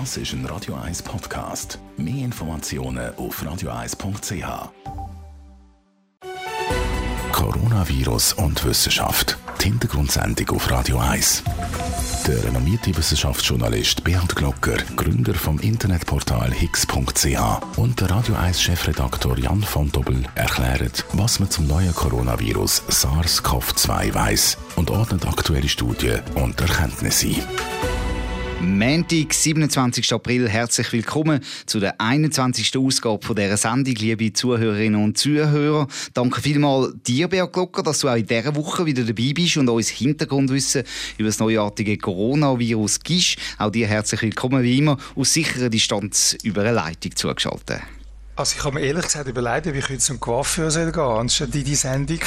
Das ist ein Radio 1 Podcast. Mehr Informationen auf radio1.ch. Coronavirus und Wissenschaft. Die Hintergrundsendung auf Radio 1. Der renommierte Wissenschaftsjournalist Bernd Glocker, Gründer vom Internetportal higgs.ch und der Radio 1 Chefredaktor Jan von Dobbel erklären, was man zum neuen Coronavirus SARS-CoV-2 weiß und ordnet aktuelle Studien und Erkenntnisse ein. Montag, 27. April, herzlich willkommen zu der 21. Ausgabe von dieser Sendung, liebe Zuhörerinnen und Zuhörer. Danke vielmals dir, Bea Glocker, dass du auch in dieser Woche wieder dabei bist und uns Hintergrundwissen über das neuartige Coronavirus gibst. Auch dir herzlich willkommen, wie immer, aus sicherer Distanz über eine Leitung zugeschaltet. Also ich habe mir ehrlich gesagt überlegt, ob ich heute zum Coiffeur gehen soll, anstatt in die Sendung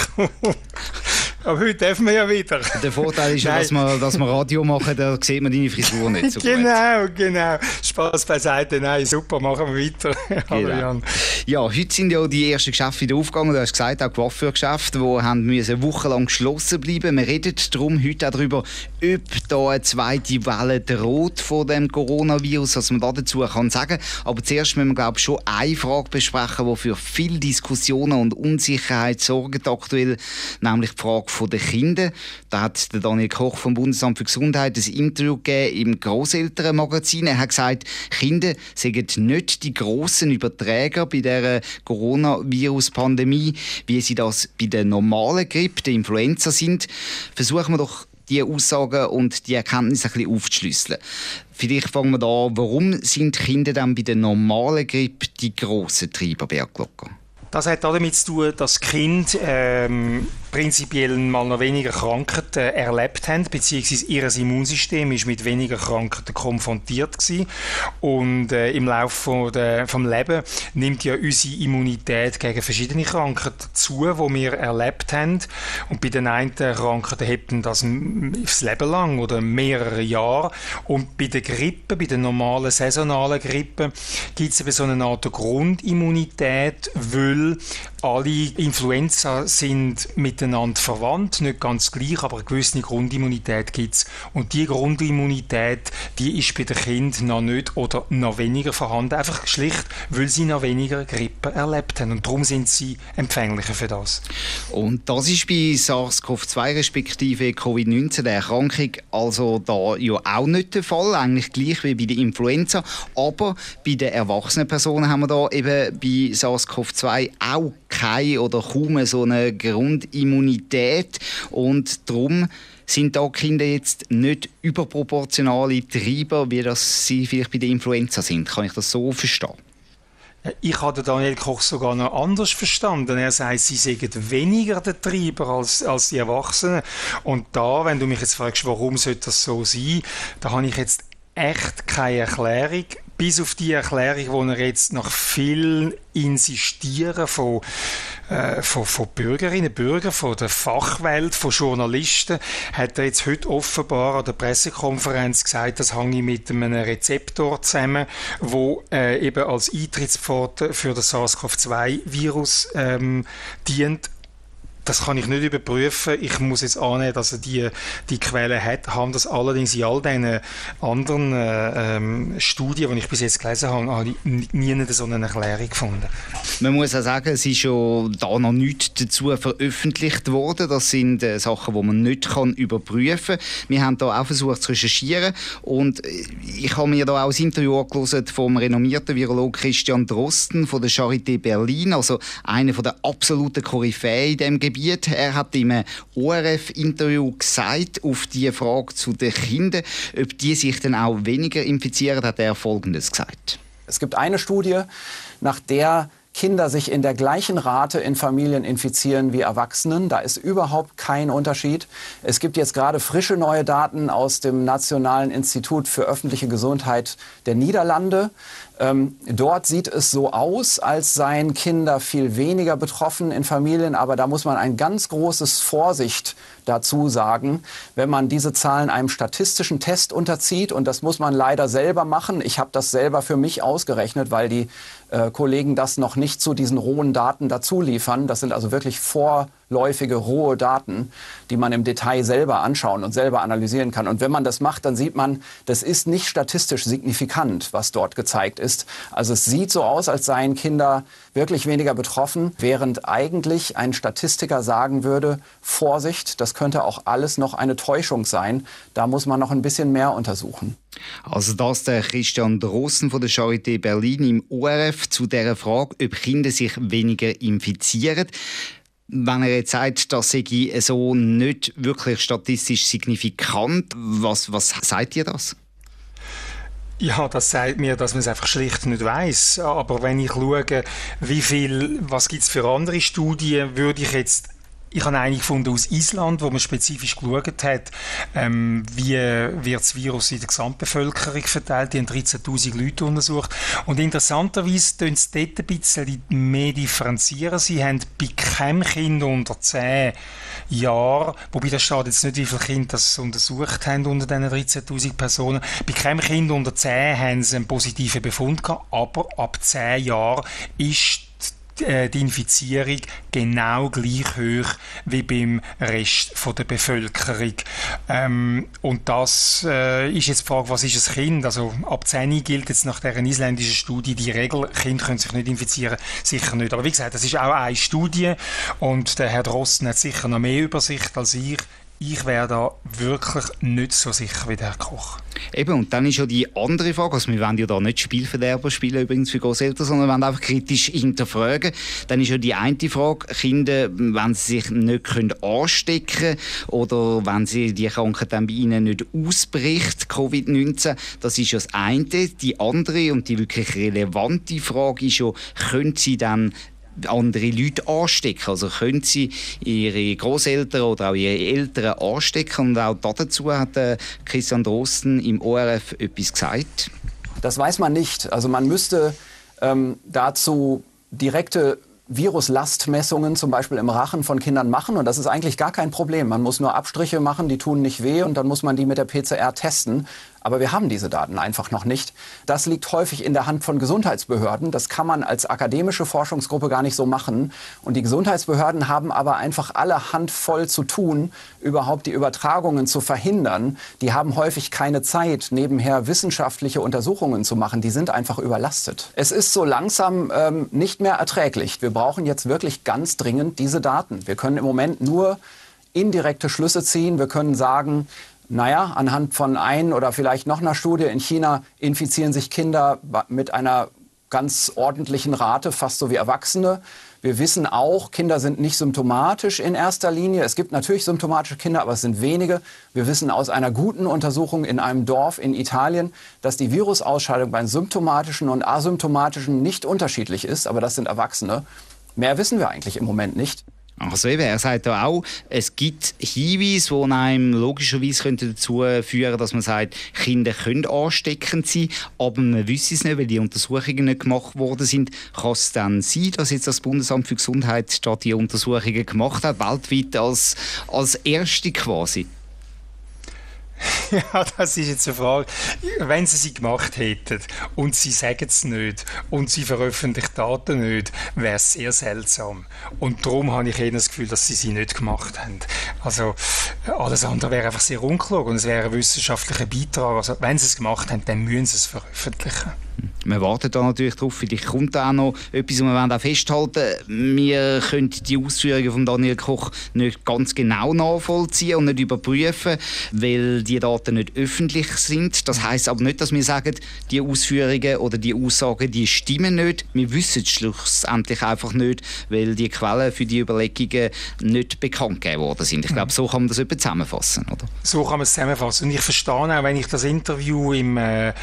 Aber heute dürfen wir ja wieder. Der Vorteil ist ja, dass wir, dass wir Radio machen, da sieht man deine Frisur nicht so genau, gut. Genau, genau. Spaß beiseite. Nein, super, machen wir weiter. Genau. Ja, heute sind ja die ersten Geschäfte wieder aufgegangen. Du hast gesagt, auch Coiffeurgeschäfte, die haben müssen wochenlang geschlossen bleiben. Wir reden darum heute auch darüber, ob da eine zweite Welle droht von dem Coronavirus, was man da dazu kann sagen. Aber zuerst müssen wir, glaube ich, schon eine Frage besprechen, die für viele Diskussionen und Unsicherheit sorgt aktuell, nämlich die Frage von den Kindern. Da hat der Daniel Koch vom Bundesamt für Gesundheit ein Interview gegeben im Grosselternmagazin. Er hat gesagt, Kinder sind nicht die grossen Überträger bei der Coronavirus-Pandemie, wie sie das bei der normalen Grippe, der Influenza sind. Versuchen wir doch die Aussagen und die Erkenntnisse ein bisschen aufzuschlüsseln. Vielleicht fangen wir da an, warum sind Kinder dann bei der normalen Grippe die grossen Treiber, Bergglocker? Das hat damit zu tun, dass Kind ähm, prinzipiell mal noch weniger Krankheiten erlebt haben, beziehungsweise ihr Immunsystem ist mit weniger Krankheiten konfrontiert gewesen. Und äh, im Laufe des Lebens nimmt ja unsere Immunität gegen verschiedene Krankheiten zu, die wir erlebt haben. Und bei den einen Krankheiten hebt das das Leben lang oder mehrere Jahre. Und bei der Grippe, bei der normalen saisonalen Grippe, gibt es eben so eine Art Grundimmunität, weil alle Influenza sind miteinander verwandt, nicht ganz gleich, aber eine gewisse Grundimmunität gibt es. Und die Grundimmunität, die ist bei den Kindern noch nicht oder noch weniger vorhanden, einfach schlicht, weil sie noch weniger Grippe erlebt haben. Und darum sind sie empfänglicher für das. Und das ist bei SARS-CoV-2 respektive Covid-19 der Erkrankung also da ja auch nicht der Fall, eigentlich gleich wie bei der Influenza. Aber bei den erwachsenen Personen haben wir da eben bei SARS-CoV-2 auch keine oder kaum so eine Grundimmunität und darum sind da Kinder jetzt nicht überproportionale Treiber, wie das sie vielleicht bei der Influenza sind. Kann ich das so verstehen? Ich habe Daniel Koch sogar noch anders verstanden. Er sagt, sie seien weniger der Treiber als, als die Erwachsenen. Und da, wenn du mich jetzt fragst, warum sollte das so sein, da habe ich jetzt echt keine Erklärung bis auf die Erklärung, wo er jetzt nach viel Insistieren von, äh, von, von Bürgerinnen, Bürgern, von der Fachwelt, von Journalisten, hat er jetzt heute offenbar an der Pressekonferenz gesagt, das hänge mit einem Rezeptor zusammen, wo äh, eben als Eintrittspforte für das SARS-CoV-2-Virus ähm, dient das kann ich nicht überprüfen. Ich muss jetzt annehmen, dass er die, die Quelle hat, haben das allerdings in all diesen anderen äh, ähm, Studien, die ich bis jetzt gelesen habe, habe ich nie so eine Erklärung gefunden. Man muss auch sagen, es ist schon da noch nichts dazu veröffentlicht worden. Das sind äh, Sachen, die man nicht kann überprüfen kann. Wir haben da auch versucht zu recherchieren und äh, ich habe mir da auch ein Interview angehört vom renommierten Virologen Christian Drosten von der Charité Berlin, also einer der absoluten Koryphäen in diesem Gebiet Gebiet. Er hat im ORF-Interview gesagt, auf die Frage zu den Kindern, ob die sich dann auch weniger infizieren, hat er Folgendes gesagt. Es gibt eine Studie, nach der Kinder sich in der gleichen Rate in Familien infizieren wie Erwachsenen. Da ist überhaupt kein Unterschied. Es gibt jetzt gerade frische neue Daten aus dem Nationalen Institut für öffentliche Gesundheit der Niederlande. Ähm, dort sieht es so aus, als seien Kinder viel weniger betroffen in Familien, aber da muss man ein ganz großes Vorsicht dazu sagen, wenn man diese Zahlen einem statistischen Test unterzieht und das muss man leider selber machen. Ich habe das selber für mich ausgerechnet, weil die äh, Kollegen das noch nicht zu diesen rohen Daten dazu liefern. Das sind also wirklich vor weitläufige, rohe Daten, die man im Detail selber anschauen und selber analysieren kann. Und wenn man das macht, dann sieht man, das ist nicht statistisch signifikant, was dort gezeigt ist. Also es sieht so aus, als seien Kinder wirklich weniger betroffen, während eigentlich ein Statistiker sagen würde, Vorsicht, das könnte auch alles noch eine Täuschung sein. Da muss man noch ein bisschen mehr untersuchen. Also das der Christian Drossen von der Charité Berlin im ORF zu der Frage, ob Kinder sich weniger infizieren. Wenn er jetzt sagt, das sei so nicht wirklich statistisch signifikant, was, was sagt ihr das? Ja, das sagt mir, dass man es einfach schlicht nicht weiß. Aber wenn ich schaue, wie viel, was gibt es für andere Studien, würde ich jetzt ich habe eine gefunden aus Island, wo man spezifisch geschaut hat, ähm, wie wird das Virus in der Gesamtbevölkerung verteilt. Die haben 13.000 Leute untersucht. Und interessanterweise tun sie dort ein bisschen mehr differenzieren. Sie haben bei keinem Kind unter 10 Jahren, wobei da steht jetzt nicht, wie viele Kinder das untersucht haben unter diesen 13.000 Personen. Bei keinem Kind unter 10 haben sie einen positiven Befund gehabt, aber ab 10 Jahren ist die Infizierung genau gleich hoch wie beim Rest der Bevölkerung. Ähm, und das äh, ist jetzt die Frage, was ist ein Kind? Also ab 10 gilt jetzt nach dieser isländischen Studie die Regel, Kinder können sich nicht infizieren, sicher nicht. Aber wie gesagt, das ist auch eine Studie und der Herr Drosten hat sicher noch mehr Übersicht als ich. Ich wäre da wirklich nicht so sicher wie der Koch. Eben, und dann ist ja die andere Frage, also wir wollen ja da nicht Spielverderber spielen übrigens für Großeltern, sondern wollen einfach kritisch hinterfragen. Dann ist ja die eine Frage, Kinder, wenn sie sich nicht können anstecken oder wenn sie die Krankheit dann bei ihnen nicht ausbricht, Covid-19, das ist ja das eine. Die andere und die wirklich relevante Frage ist ja, können sie dann andere Leute anstecken. Also können sie ihre Großeltern oder auch ihre Eltern anstecken. Und auch dazu hat äh, Christian Drosten im ORF etwas gesagt. Das weiß man nicht. Also man müsste ähm, dazu direkte Viruslastmessungen zum Beispiel im Rachen von Kindern machen und das ist eigentlich gar kein Problem. Man muss nur Abstriche machen, die tun nicht weh und dann muss man die mit der PCR testen. Aber wir haben diese Daten einfach noch nicht. Das liegt häufig in der Hand von Gesundheitsbehörden. Das kann man als akademische Forschungsgruppe gar nicht so machen. Und die Gesundheitsbehörden haben aber einfach alle Hand voll zu tun, überhaupt die Übertragungen zu verhindern. Die haben häufig keine Zeit, nebenher wissenschaftliche Untersuchungen zu machen. Die sind einfach überlastet. Es ist so langsam ähm, nicht mehr erträglich. Wir brauchen jetzt wirklich ganz dringend diese Daten. Wir können im Moment nur indirekte Schlüsse ziehen. Wir können sagen, naja, anhand von ein oder vielleicht noch einer Studie in China infizieren sich Kinder mit einer ganz ordentlichen Rate, fast so wie Erwachsene. Wir wissen auch, Kinder sind nicht symptomatisch in erster Linie. Es gibt natürlich symptomatische Kinder, aber es sind wenige. Wir wissen aus einer guten Untersuchung in einem Dorf in Italien, dass die Virusausscheidung bei symptomatischen und asymptomatischen nicht unterschiedlich ist, aber das sind Erwachsene. Mehr wissen wir eigentlich im Moment nicht. Also eben, er sagt auch, es gibt Hinweise, die einem logischerweise dazu führen dass man sagt, Kinder können ansteckend sein, aber man wüsste es nicht, weil die Untersuchungen nicht gemacht worden sind. Kann es dann sein, dass jetzt das Bundesamt für Gesundheit die Untersuchungen gemacht hat, weltweit als, als erste quasi? Ja, das ist jetzt eine Frage. Wenn sie sie gemacht hätten und sie sagen es nicht und sie veröffentlichen Daten nicht, wäre es sehr seltsam. Und darum habe ich eher das Gefühl, dass sie sie nicht gemacht haben. Also alles andere wäre einfach sehr unklug und es wäre ein wissenschaftlicher Beitrag. Also wenn sie es gemacht haben, dann müssen sie es veröffentlichen. Wir warten da natürlich drauf. Vielleicht kommt da auch noch etwas, und wir wollen auch festhalten. Wir können die Ausführungen von Daniel Koch nicht ganz genau nachvollziehen und nicht überprüfen, weil die Daten nicht öffentlich sind. Das heißt aber nicht, dass wir sagen, die Ausführungen oder die Aussagen, die stimmen nicht. Wir wissen es schlussendlich einfach nicht, weil die Quellen für die Überlegungen nicht bekannt gegeben worden sind. Ich glaube, so kann man das etwa zusammenfassen, oder? So kann man es zusammenfassen. Und ich verstehe auch, wenn ich das Interview im äh,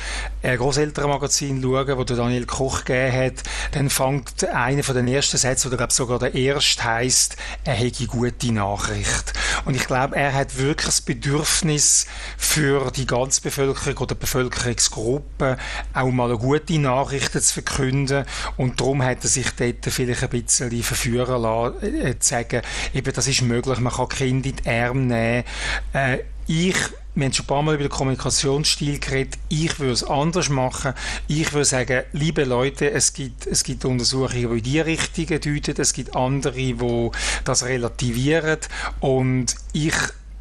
Großelternmagazin schaue, wo der Daniel Koch gegeben hat, dann fängt einer von den ersten Sätzen, oder glaube sogar der erste, heißt, er hätte gute Nachricht. Und ich glaube, er hat wirklich das Bedürfnis für die ganze Bevölkerung oder Bevölkerungsgruppe auch mal eine gute Nachrichten zu verkünden. Und darum hat er sich dort vielleicht ein bisschen verführen lassen, äh, zu sagen, eben, das ist möglich, man kann Kinder in die Arme nehmen. Äh, ich wir haben schon ein paar Mal über den Kommunikationsstil geredet. Ich würde es anders machen. Ich würde sagen, liebe Leute, es gibt, es gibt Untersuchungen, die in die Richtung deuten. Es gibt andere, die das relativieren. Und ich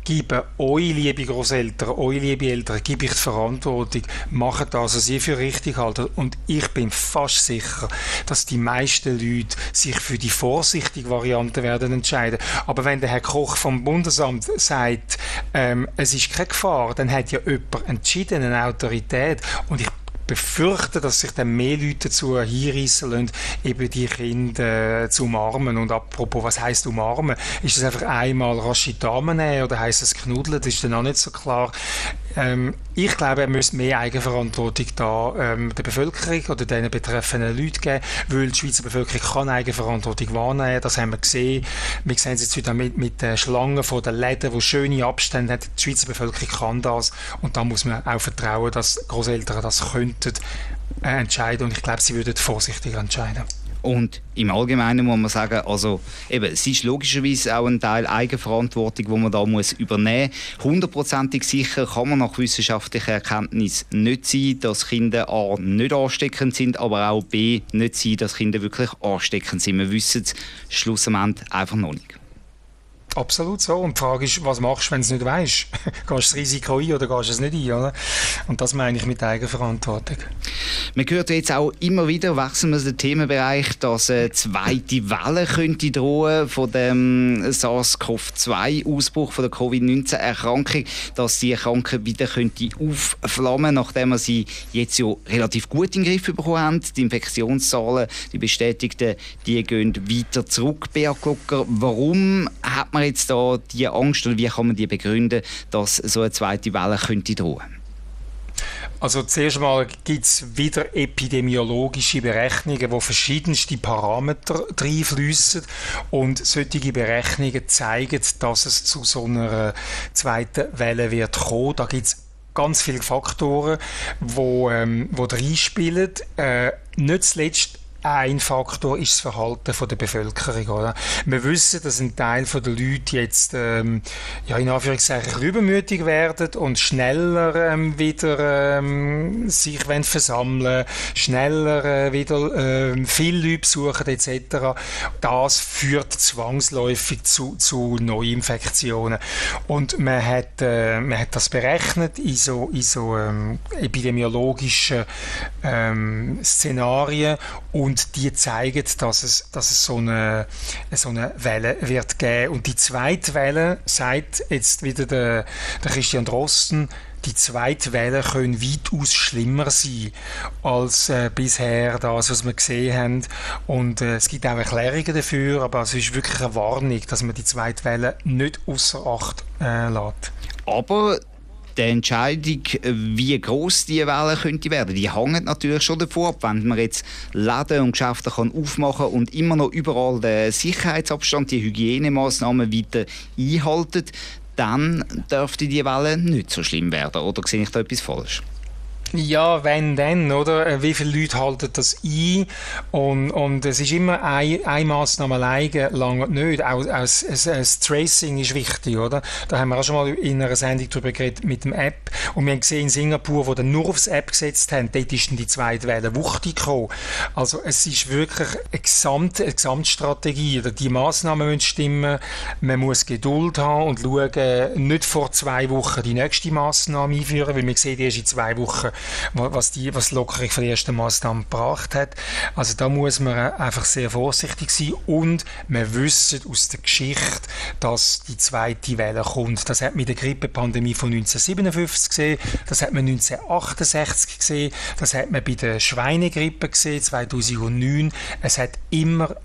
gebe euch, liebe Großeltern, euch, liebe Eltern, gebe ich die Verantwortung, macht das, was ihr für richtig haltet. Und ich bin fast sicher, dass die meisten Leute sich für die vorsichtige Variante werden entscheiden. Aber wenn der Herr Koch vom Bundesamt sagt, ähm, es ist keine Gefahr, dann hat ja jemand entschieden, eine Autorität. Und ich befürchten, dass sich dann mehr Leute dazu hinreissen lassen, eben die Kinder äh, zu umarmen. Und apropos, was heisst umarmen? Ist das einfach einmal rasche Damen nehmen oder heisst es knuddeln? Das ist dann auch nicht so klar. Ähm, ich glaube, er müsste mehr Eigenverantwortung da ähm, der Bevölkerung oder den betreffenden Leuten geben, weil die Schweizer Bevölkerung kann Eigenverantwortung wahrnehmen. Das haben wir gesehen. Wir sehen es jetzt wieder mit, mit den Schlangen vor den Läden, wo schöne Abstände hat. Die Schweizer Bevölkerung kann das und da muss man auch vertrauen, dass Großeltern das könnten äh, entscheiden und ich glaube, sie würden vorsichtig entscheiden. Und im Allgemeinen muss man sagen, also eben, es ist logischerweise auch ein Teil Eigenverantwortung, wo man da muss übernehmen muss. Hundertprozentig sicher kann man nach wissenschaftlicher Erkenntnis nicht sein, dass Kinder A nicht ansteckend sind, aber auch B nicht sein, dass Kinder wirklich ansteckend sind. Wir wissen es schlussendlich einfach noch nicht. Absolut so. Und die Frage ist, was machst du, wenn du es nicht weißt? gehst du das Risiko ein oder gehst du es nicht ein? Oder? Und das meine ich mit Eigenverantwortung. Man hört jetzt auch immer wieder, wechseln wir den Themenbereich, dass eine zweite Welle könnte drohen von dem SARS-CoV-2-Ausbruch, von der Covid-19-Erkrankung, dass die Erkrankung wieder könnte aufflammen, nachdem wir sie jetzt ja relativ gut in den Griff bekommen haben. Die Infektionszahlen, die bestätigten, die gehen weiter zurück, Beat Warum hat man man jetzt da die Angst oder wie kann man die begründen, dass so eine zweite Welle könnte drohen? Also zuerst mal gibt es wieder epidemiologische Berechnungen, wo verschiedenste Parameter reinfließen und solche Berechnungen zeigen, dass es zu so einer zweiten Welle wird kommen. Da gibt es ganz viele Faktoren, wo, ähm, wo reinspielen. Äh, nicht zuletzt ein Faktor ist das Verhalten der Bevölkerung. Oder? Wir wissen, dass ein Teil der Leute jetzt ähm, ja, in Anführungszeichen übermütig werden und schneller ähm, wieder ähm, sich versammeln schneller äh, wieder äh, viele Leute besuchen etc. Das führt zwangsläufig zu, zu Neuinfektionen. Und man hat, äh, man hat das berechnet in so, in so ähm, epidemiologischen ähm, Szenarien und und die zeigen, dass es, dass es so, eine, so eine Welle wird geben. Und die zweite Welle, sagt jetzt wieder der, der Christian Drosten, die zweite Welle können weitaus schlimmer sein als äh, bisher das, was wir gesehen haben. Und äh, es gibt auch Erklärungen dafür, aber es ist wirklich eine Warnung, dass man die zweite Welle nicht außer Acht äh, lässt. Aber die Entscheidung, wie groß die Welle könnte werden, die hängt natürlich schon davon ab, wenn man jetzt Läden und Geschäfte kann aufmachen und immer noch überall den Sicherheitsabstand, die Hygienemaßnahmen weiter einhalten, dann dürfte die Welle nicht so schlimm werden. Oder sehe ich da etwas falsch? Ja, wenn dann, oder? Äh, wie viele Leute halten das ein? Und, und es ist immer eine, eine Massnahme alleine lange nicht. Auch, auch das, das, Tracing ist wichtig, oder? Da haben wir auch schon mal in einer Sendung darüber geredet mit dem App. Und wir haben gesehen in Singapur, wo dann nur aufs App gesetzt haben, dort ist dann die zweite Welle wuchtig gekommen. Also es ist wirklich eine, Gesamt, eine Gesamtstrategie. Die Massnahmen müssen stimmen. Man muss Geduld haben und schauen, nicht vor zwei Wochen die nächste Massnahme einführen, weil sehen, die ist in zwei Wochen was die was die Lockerung von der ersten Maßnahme gebracht hat. Also da muss man einfach sehr vorsichtig sein und wir wissen aus der Geschichte, dass die zweite Welle kommt. Das hat man mit der Grippepandemie von 1957 gesehen, das hat man 1968 gesehen, das hat man bei der Schweinegrippe gesehen 2009. Es hat immer,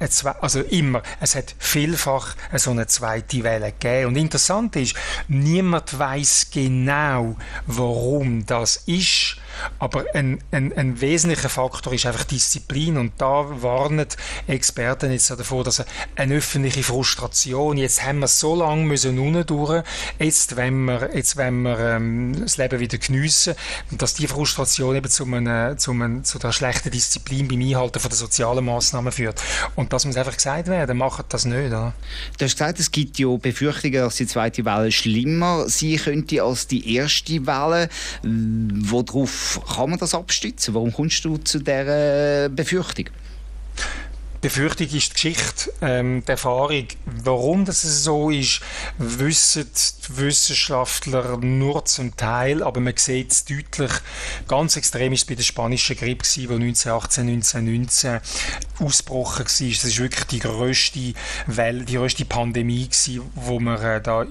also immer, es hat vielfach so eine zweite Welle gegeben. Und interessant ist, niemand weiß genau, warum das ist. Aber ein, ein, ein wesentlicher Faktor ist einfach Disziplin und da warnen Experten jetzt davor, dass eine öffentliche Frustration, jetzt haben wir so lange müssen durch, jetzt wenn wir, jetzt wenn wir ähm, das Leben wieder geniessen, dass die Frustration eben zu, einem, zu, einem, zu der schlechten Disziplin beim Einhalten von der sozialen Massnahmen führt. Und das muss einfach gesagt werden, macht das nicht. Oder? Du hast gesagt, es gibt ja Befürchtungen, dass die zweite Welle schlimmer sein könnte als die erste Welle. Worauf kann man das abstützen? Warum kommst du zu dieser Befürchtung? Befürchtung ist die Geschichte, ähm, die Erfahrung. Warum das so ist, wissen die Wissenschaftler nur zum Teil, aber man sieht es deutlich. Ganz extrem ist es bei der spanischen Grippe, die 1918, 1919 ausgebrochen war. Das ist wirklich die grösste Welle, die grösste Pandemie gewesen, man äh, da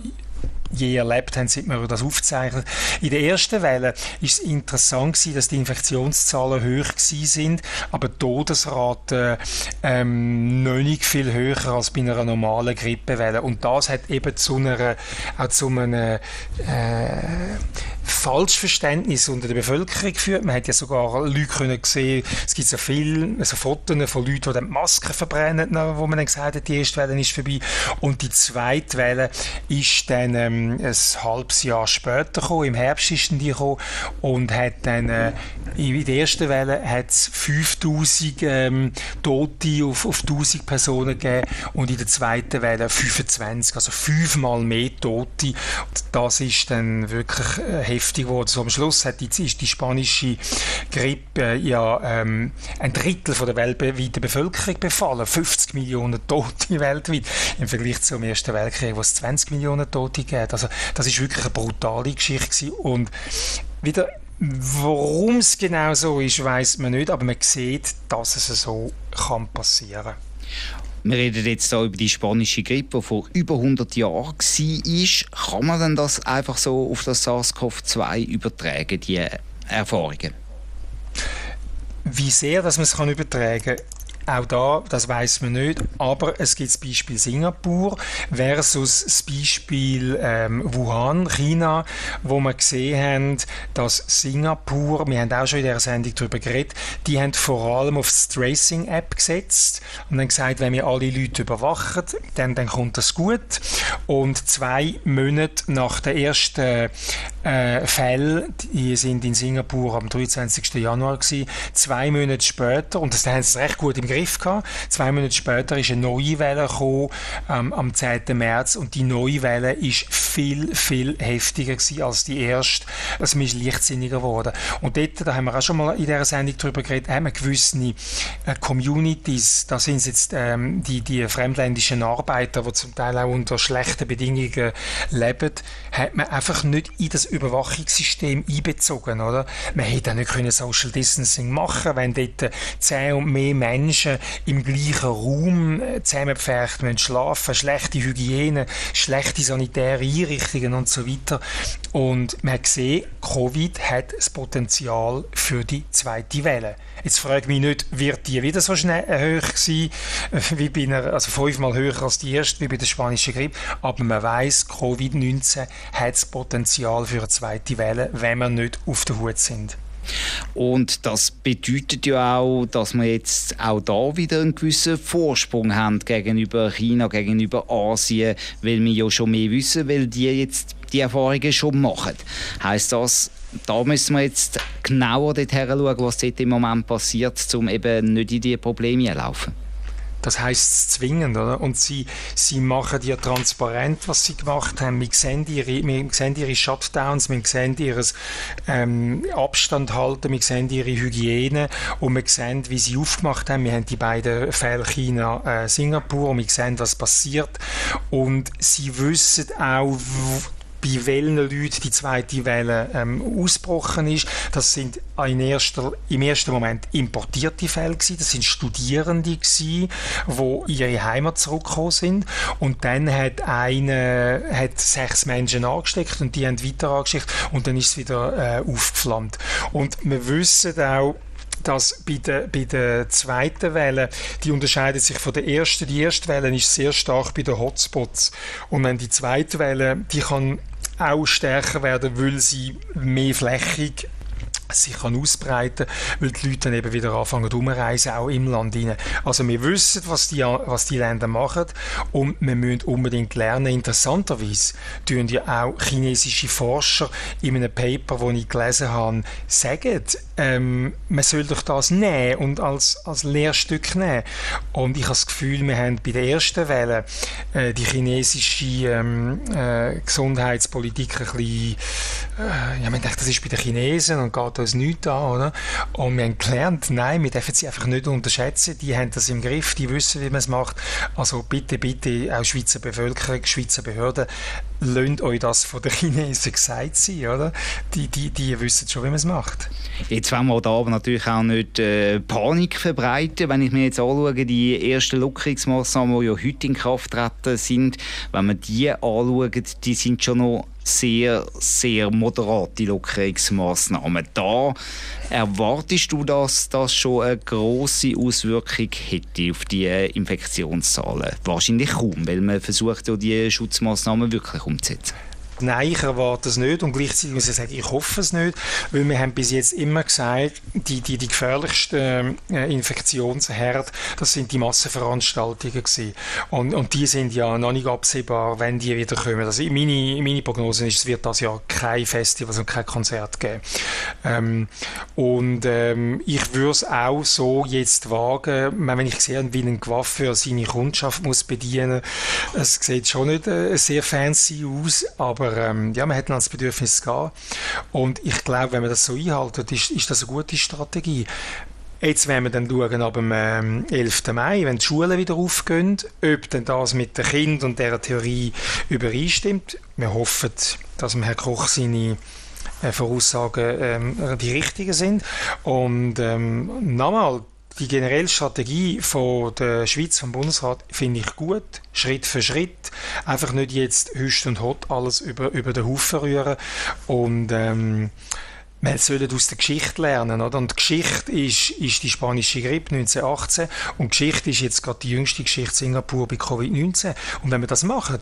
je erlebt haben, seit wir das aufzeichnen. In der ersten Welle ist es interessant gewesen, dass die Infektionszahlen hoch gewesen sind, aber die Todesrate ähm, noch nicht viel höher als bei einer normalen Grippewelle. Und das hat eben zu einer, auch zu einem äh, Falschverständnis unter der Bevölkerung geführt. Man hat ja sogar Leute können sehen, es gibt so viele so Fotos von Leuten, die die Masken verbrennen, wo man dann gesagt hat, die erste Welle ist vorbei. Und die zweite Welle ist dann ähm, ein halbes Jahr später gekommen, im Herbst ist die gekommen und hat dann äh, in der ersten Welle hat es 5000 ähm, Tote auf, auf 1000 Personen gegeben und in der zweiten Welle 25, also fünfmal mehr Tote. Und das ist dann wirklich äh, heftig geworden. So am Schluss hat die, ist die spanische Grippe ja ähm, ein Drittel von der weltweiten Bevölkerung befallen. 50 Millionen Tote weltweit im Vergleich zum Ersten Weltkrieg, wo es 20 Millionen Tote gibt. Also das ist wirklich eine brutale Geschichte gewesen. und wieder Warum es genau so ist, weiß man nicht, aber man sieht, dass es so kann passieren kann. Wir reden jetzt hier über die spanische Grippe, die vor über 100 Jahren war. Kann man denn das einfach so auf das SARS-CoV-2 übertragen, die Erfahrungen? Wie sehr dass man es übertragen kann, auch da, das weiß man nicht, aber es gibt das Beispiel Singapur versus das Beispiel ähm, Wuhan, China, wo wir gesehen haben, dass Singapur, wir haben auch schon in dieser Sendung darüber geredet, die haben vor allem auf die Tracing-App gesetzt und dann gesagt, wenn wir alle Leute überwachen, dann, dann kommt das gut. Und zwei Monate nach der ersten äh, Fälle, die sind in Singapur am 23. Januar gewesen, zwei Monate später, und das haben sie recht gut im Griff Griff gehabt. Zwei Monate später ist eine neue Welle gekommen, ähm, am 10. März und die neue Welle ist viel, viel heftiger gewesen als die erste. Also man ist leichtsinniger geworden. Und dort, da haben wir auch schon mal in dieser Sendung darüber geredet, haben wir gewisse äh, Communities, da sind jetzt ähm, die, die fremdländischen Arbeiter, die zum Teil auch unter schlechten Bedingungen leben, hat man einfach nicht in das Überwachungssystem einbezogen, oder? Man hätte auch nicht Social Distancing machen, wenn dort zehn und mehr Menschen Menschen im gleichen Raum äh, zusammengepfercht müssen schlafen, schlechte Hygiene, schlechte sanitäre Einrichtungen und so weiter. Und man gesehen, Covid hat das Potenzial für die zweite Welle. Jetzt frage ich mich nicht, wird die wieder so schnell hoch sein, äh, wie bei einer, also fünfmal höher als die erste, wie bei der spanischen Grippe. Aber man weiß, Covid-19 hat das Potenzial für eine zweite Welle, wenn wir nicht auf der Hut sind. Und das bedeutet ja auch, dass wir jetzt auch da wieder einen gewissen Vorsprung haben gegenüber China, gegenüber Asien, weil wir ja schon mehr wissen, weil die jetzt die Erfahrungen schon machen. Heißt das, da müssen wir jetzt genauer dort schauen, was dort im Moment passiert, um eben nicht in diese Probleme zu laufen? Das heißt zwingend, oder? Und sie, sie machen ja transparent, was sie gemacht haben. Wir sehen ihre, wir sehen ihre Shutdowns, wir sehen ihr ähm, Abstand halten, wir sehen ihre Hygiene und wir sehen, wie sie aufgemacht haben. Wir haben die beiden Fälle China, äh, Singapur und wir sehen, was passiert. Und sie wissen auch, bei welchen Leuten die zweite Welle ähm, ausgebrochen ist. Das sind in erster, im ersten Moment importierte Fälle gewesen. Das sind Studierende gewesen, die in ihre Heimat zurückgekommen sind. Und dann hat eine, hat sechs Menschen angesteckt und die haben weiter angesteckt und dann ist es wieder äh, aufgeflammt. Und wir wissen auch, dass bei der, bei der zweiten Welle, die unterscheidet sich von der ersten. Die erste Welle ist sehr stark bei den Hotspots. Und dann die zweite Welle, die kann auch stärker werden, weil sie mehr flächig sich kann ausbreiten kann, weil die Leute dann eben wieder anfangen umreisen, auch im Land hinein. Also wir wissen, was die, was die Länder machen und wir müssen unbedingt lernen. Interessanterweise tun ja auch chinesische Forscher in einem Paper, das ich gelesen habe, sagen, ähm, man soll doch das nehmen und als, als Lehrstück nehmen. Und ich habe das Gefühl, wir haben bei der ersten Welle äh, die chinesische ähm, äh, Gesundheitspolitik ein bisschen, ja, man denkt, das ist bei den Chinesen und geht uns nichts an, oder? Und wir haben gelernt, nein, wir dürfen sie einfach nicht unterschätzen, die haben das im Griff, die wissen, wie man es macht. Also bitte, bitte, auch Schweizer Bevölkerung, Schweizer Behörden, lasst euch das von den Chinesen gesagt sein, oder? Die, die, die wissen schon, wie man es macht. Jetzt wollen wir da aber natürlich auch nicht äh, Panik verbreiten. Wenn ich mir jetzt anschaue, die ersten Lockerungsmaßnahmen, die ja heute in Kraft treten sind, wenn man die anschaut, die sind schon noch sehr, sehr moderate Lockerungsmaßnahmen. Da erwartest du, dass das schon eine große Auswirkung hätte auf die Infektionszahlen? Wahrscheinlich kaum, weil man versucht ja die Schutzmaßnahmen wirklich umzusetzen. Nein, ich erwarte es nicht und gleichzeitig muss ich sagen, ich hoffe es nicht, weil wir haben bis jetzt immer gesagt, die, die, die gefährlichsten äh, Infektionsherd, das sind die Massenveranstaltungen gewesen. Und, und die sind ja noch nicht absehbar, wenn die wieder kommen. Also meine, meine Prognose ist, es wird das Jahr kein Festival und kein Konzert geben. Ähm, und ähm, ich würde es auch so jetzt wagen, wenn ich sehe, wie ein Coiffeur seine Kundschaft muss bedienen, es sieht schon nicht äh, sehr fancy aus, aber aber ähm, ja, hat dann das Bedürfnis gehen. Und ich glaube, wenn man das so einhaltet, ist, ist das eine gute Strategie. Jetzt werden wir dann schauen, ab dem ähm, 11. Mai, wenn die Schulen wieder aufgehen, ob denn das mit dem Kind und dieser Theorie übereinstimmt. Wir hoffen, dass Herr Koch seine äh, Voraussagen ähm, die richtigen sind. Und ähm, nochmal, die generelle Strategie von der Schweiz, vom Bundesrat, finde ich gut. Schritt für Schritt. Einfach nicht jetzt hüst und hot alles über, über den Haufen rühren. Und, ähm, wir sollen aus der Geschichte lernen, oder? Und Geschichte ist, ist die spanische Grippe 1918 und Geschichte ist jetzt gerade die jüngste Geschichte Singapur bei Covid-19. Und wenn wir das machen,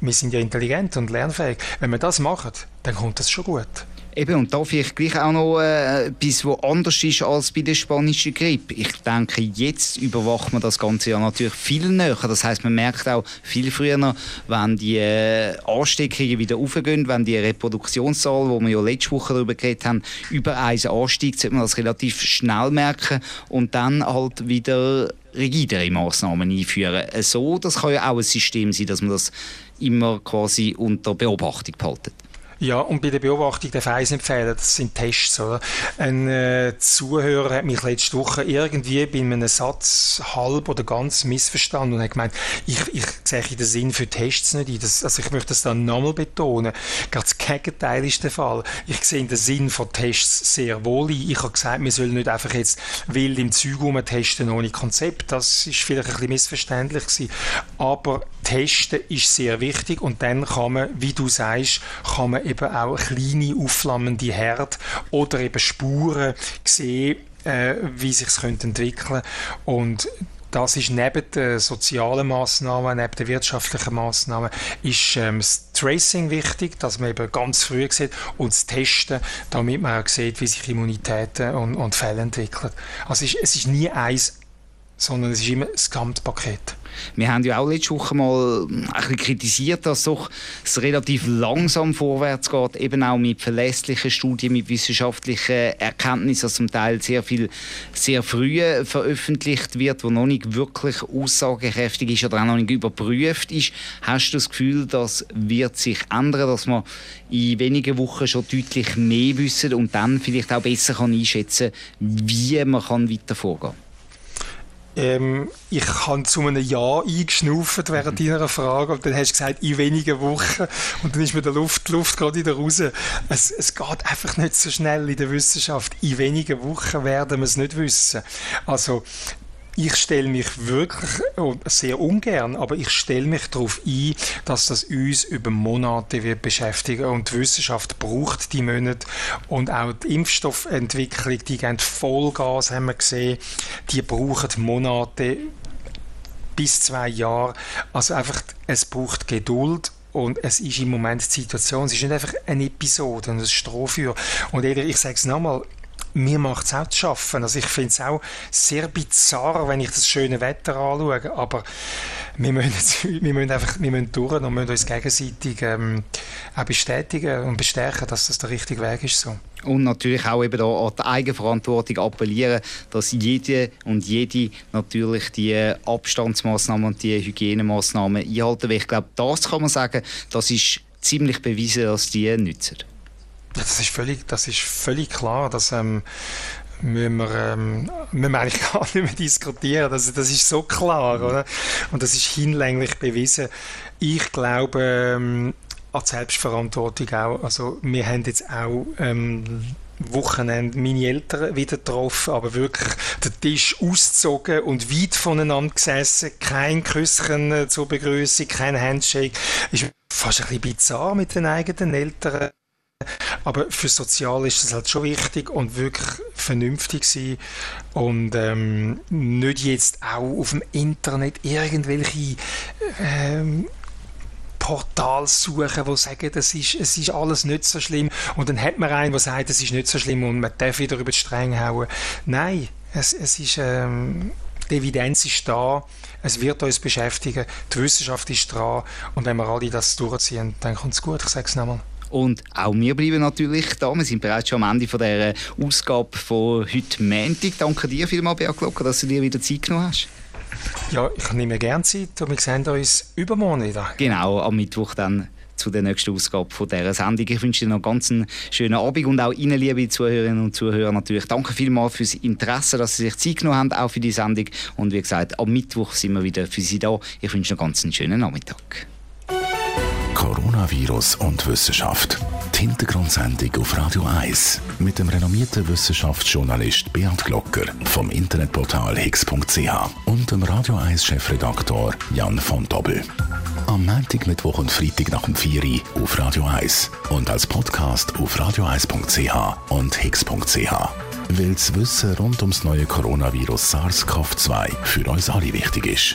wir sind ja intelligent und lernfähig, wenn wir das machen, dann kommt das schon gut. Eben, und da vielleicht gleich auch noch äh, etwas, was anders ist als bei der spanischen Grippe. Ich denke, jetzt überwacht man das Ganze ja natürlich viel näher. Das heißt, man merkt auch viel früher, wenn die äh, Ansteckungen wieder aufgehen, wenn die Reproduktionszahl, wo wir ja letzte Woche darüber geredet haben, über eins ansteigt, sollte man das relativ schnell merken und dann halt wieder rigidere Massnahmen einführen. So, das kann ja auch ein System sein, dass man das immer quasi unter Beobachtung behalten. Ja, und bei der Beobachtung nicht fehlen, das sind Tests. Oder? Ein äh, Zuhörer hat mich letzte Woche irgendwie bei einem Satz halb oder ganz missverstanden und hat gemeint, ich, ich sehe den Sinn für Tests nicht ein. Das, also ich möchte das dann nochmal betonen. Gerade das Gegenteil ist der Fall. Ich sehe den Sinn von Tests sehr wohl ein. Ich habe gesagt, wir sollen nicht einfach jetzt wild im Zeug testen ohne Konzept. Das ist vielleicht ein bisschen missverständlich gewesen. Aber Testen ist sehr wichtig und dann kann man, wie du sagst, kann man eben auch kleine aufflammende Herd oder eben Spuren sehen, äh, wie sich es entwickeln und das ist neben den sozialen Massnahmen, neben den wirtschaftlichen Massnahmen, ist ähm, das Tracing wichtig, dass man eben ganz früh sieht und das Testen, damit man auch sieht, wie sich Immunitäten und, und Fälle entwickeln. Also es ist, es ist nie eins, sondern es ist immer das Gesamtpaket. Wir haben ja auch letzte Woche mal ein bisschen kritisiert, dass doch es relativ langsam vorwärts geht, eben auch mit verlässlichen Studien, mit wissenschaftlichen Erkenntnissen, dass zum Teil sehr viel sehr früh veröffentlicht wird, wo noch nicht wirklich aussagekräftig ist oder auch noch nicht überprüft ist. Hast du das Gefühl, das wird sich ändern, dass wir in wenigen Wochen schon deutlich mehr wissen und dann vielleicht auch besser kann einschätzen wie man kann weiter vorgehen kann? Ähm, ich habe zu einem Ja eingeschnauft während mhm. deiner Frage und dann hast du gesagt, in wenigen Wochen und dann ist mir der Luft, die Luft gerade wieder raus. Es, es geht einfach nicht so schnell in der Wissenschaft. In wenigen Wochen werden wir es nicht wissen. Also ich stelle mich wirklich, sehr ungern, aber ich stelle mich darauf ein, dass das uns über Monate wird beschäftigen und die Wissenschaft braucht die Monate und auch die Impfstoffentwicklung, die gehen Vollgas, haben wir gesehen, die brauchen Monate bis zwei Jahre. Also einfach, es braucht Geduld und es ist im Moment die Situation, es ist nicht einfach eine Episode ein Strohfeuer. Und ich sage es nochmal, mir macht es auch zu schaffen. Also ich finde es auch sehr bizarr, wenn ich das schöne Wetter anschaue, aber wir müssen, jetzt, wir müssen einfach wir müssen durch und müssen uns gegenseitig ähm, auch bestätigen und bestärken, dass das der richtige Weg ist. So. Und natürlich auch eben da an die Eigenverantwortung appellieren, dass jede und jede natürlich die Abstandsmaßnahmen und die Hygienemaßnahmen einhalten. Weil ich glaube, das kann man sagen, das ist ziemlich bewiesen, dass die nützen. Das ist völlig, das ist völlig klar, dass ähm, müssen wir, ähm, müssen wir eigentlich gar nicht mehr diskutieren. Das, das ist so klar, oder? Und das ist hinlänglich bewiesen. Ich glaube ähm, an Selbstverantwortung auch. Also wir haben jetzt auch ähm, Wochenende meine Eltern wieder getroffen, aber wirklich der Tisch ausgezogen und weit voneinander gesessen, kein Küsschen äh, zur Begrüßung, kein Handshake. Ist fast ein bisschen bizarr mit den eigenen Eltern. Aber für Sozial ist das halt schon wichtig und wirklich vernünftig sein und ähm, nicht jetzt auch auf dem Internet irgendwelche ähm, Portal suchen, wo sagen, das ist, es ist alles nicht so schlimm. Und dann hat man einen, der sagt, es ist nicht so schlimm und man darf wieder über die Stränge hauen. Nein, es, es ist, ähm, die Evidenz ist da, es wird uns beschäftigen, die Wissenschaft ist dran und wenn wir alle das durchziehen, dann kommt es gut, ich sage es nochmal. Und auch wir bleiben natürlich da. Wir sind bereits schon am Ende von dieser Ausgabe von heute Montag. Danke dir vielmals, Bea Glocker, dass du dir wieder Zeit genommen hast. Ja, ich nehme gerne Zeit und wir sehen uns übermorgen wieder. Genau, am Mittwoch dann zu der nächsten Ausgabe von dieser Sendung. Ich wünsche dir noch einen ganz schönen Abend und auch Ihnen, liebe Zuhörerinnen und Zuhörer, natürlich danke vielmals fürs Interesse, dass Sie sich Zeit genommen haben, auch für die Sendung. Und wie gesagt, am Mittwoch sind wir wieder für Sie da. Ich wünsche noch einen ganz schönen Nachmittag. Coronavirus und Wissenschaft. Die Hintergrundsendung auf Radio 1 mit dem renommierten Wissenschaftsjournalist Bernd Glocker vom Internetportal higgs.ch und dem Radio 1 Chefredaktor Jan von Dobbel. Am Montag, Mittwoch und Freitag nach dem 4 Uhr auf Radio 1 und als Podcast auf radio1.ch und higgs.ch. Weil das Wissen rund ums neue Coronavirus SARS-CoV-2 für uns alle wichtig ist.